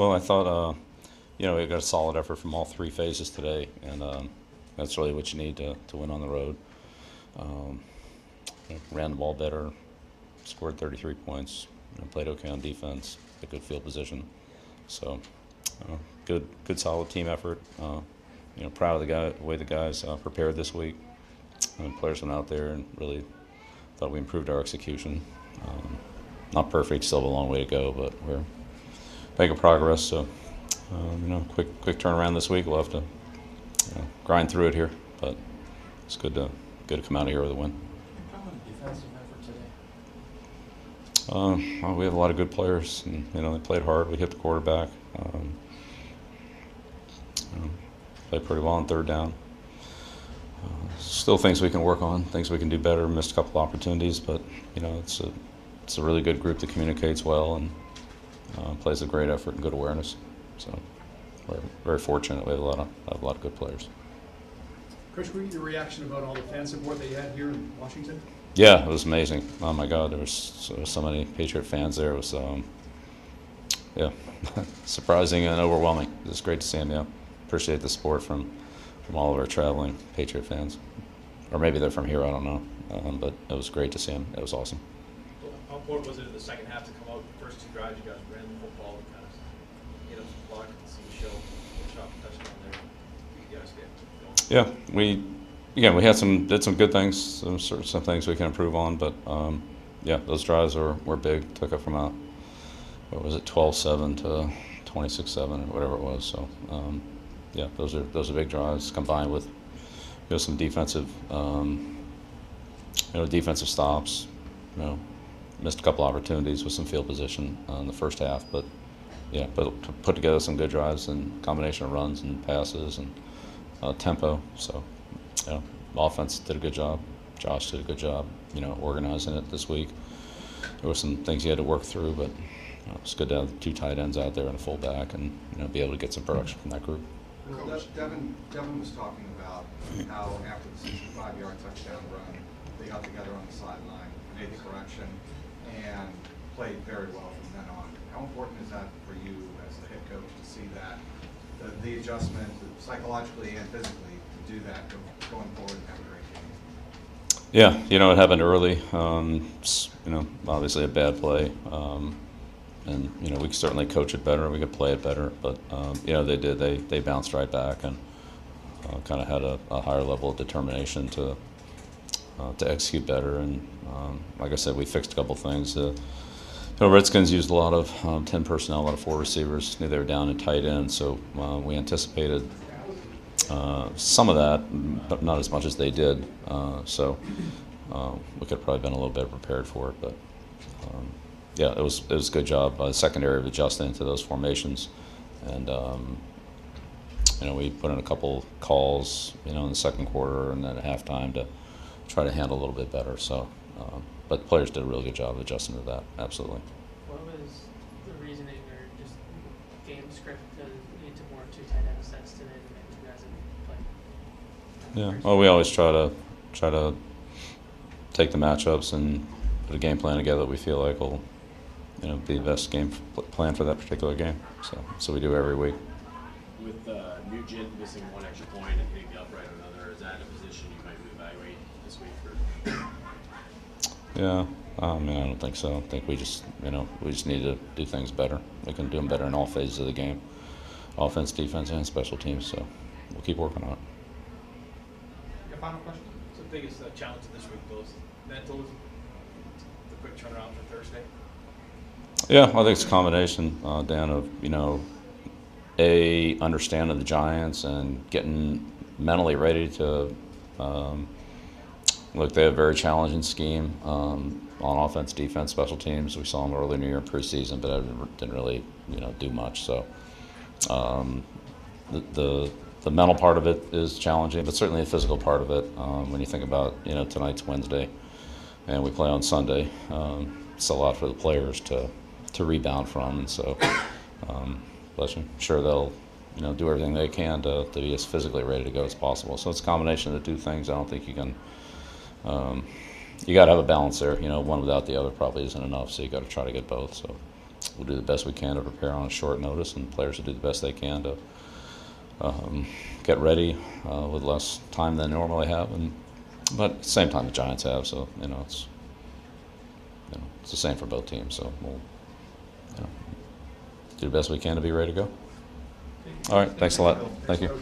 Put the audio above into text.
Well, I thought, uh, you know, we got a solid effort from all three phases today, and um, that's really what you need to, to win on the road. Um, ran the ball better, scored 33 points, you know, played okay on defense, a good field position. So, uh, good, good, solid team effort. Uh, you know, proud of the guy, way the guys uh, prepared this week. And players went out there and really thought we improved our execution. Um, not perfect, still have a long way to go, but we're making progress. So, um, you know, quick quick turnaround this week. We'll have to you know, grind through it here, but it's good to good to come out of here with a win. Um, well, we have a lot of good players, and you know they played hard. We hit the quarterback. Um, you know, played pretty well on third down. Uh, still things we can work on, things we can do better. Missed a couple opportunities, but you know it's a it's a really good group that communicates well and uh, plays a great effort and good awareness. So we're very fortunate. We have a lot of have a lot of good players. Coach, what was your reaction about all the fan support that you had here in Washington? Yeah, it was amazing. Oh my God, there was so, so many Patriot fans there. It was, um, yeah, surprising and overwhelming. It was great to see them. Yeah, appreciate the support from from all of our traveling Patriot fans, or maybe they're from here. I don't know, um, but it was great to see them. It was awesome. Important was it in the second half to come out? The first two drives, you guys ran the football and kind of hit up some block and see show, shot touchdown there. You guys get going. Yeah, we yeah we had some did some good things, some some things we can improve on, but um, yeah, those drives were, were big. Took it from a what was it 12-7 to 26-7 or whatever it was. So um, yeah, those are those are big drives combined with you know some defensive um, you know defensive stops. You know, missed a couple opportunities with some field position uh, in the first half, but yeah, but put together some good drives and combination of runs and passes and uh, tempo. So, you know, offense did a good job. Josh did a good job, you know, organizing it this week. There were some things he had to work through, but you know, it's good to have two tight ends out there and a fullback, and you know, be able to get some production from that group. Devin, Devin was talking about how after the 65-yard touchdown run, they got together on the sideline, made the correction, and played very well from then on. How important is that for you as the head coach to see that, the, the adjustment psychologically and physically to do that going forward and have a great game? Yeah, you know, it happened early. Um, you know, obviously a bad play. Um, and, you know, we could certainly coach it better. We could play it better. But, um, you know, they did. They, they bounced right back and uh, kind of had a, a higher level of determination to, uh, to execute better. And, um, like I said, we fixed a couple things. Uh, you know, Redskins used a lot of um, 10 personnel, a lot of four receivers. Knew they were down in tight end. So uh, we anticipated uh, some of that, but not as much as they did. Uh, so uh, we could have probably been a little bit prepared for it. But um, yeah, it was it was a good job by the secondary of adjusting into those formations, and um, you know we put in a couple calls, you know, in the second quarter and then at halftime to try to handle a little bit better. So, uh, but players did a really good job of adjusting to that. Absolutely. What was the reasoning or just game script to lead to more two tight end sets today to make you guys play? Yeah. Well, we always try to try to take the matchups and put a game plan together that we feel like will, you know, be the best game plan for that particular game. So, so we do every week. With uh, Nugent missing one extra point and hitting the upright on another, is that a position you might reevaluate this week? For Yeah. I mean, I don't think so. I think we just, you know, we just need to do things better. We can do them better in all phases of the game, offense, defense, and special teams. So we'll keep working on it. Your final question? What's the biggest uh, challenge this week, those mentals, the quick turnaround for Thursday? Yeah, I think it's a combination, uh, Dan, of you know, a understanding the Giants and getting mentally ready to um, look. They have a very challenging scheme um, on offense, defense, special teams. We saw them earlier in the year preseason, but I didn't really you know do much. So um, the, the the mental part of it is challenging, but certainly the physical part of it. Um, when you think about you know tonight's Wednesday, and we play on Sunday, um, it's a lot for the players to to rebound from, and so. Um, but I'm sure they'll, you know, do everything they can to, to be as physically ready to go as possible. So it's a combination of the two things. I don't think you can. Um, you got to have a balance there. You know, one without the other probably isn't enough. So you got to try to get both. So we'll do the best we can to prepare on a short notice, and players will do the best they can to um, get ready uh, with less time than they normally have, and but at the same time the Giants have, so you know it's you know it's the same for both teams. So we'll you know, do the best we can to be ready to go. All right, thanks a lot. Thank you.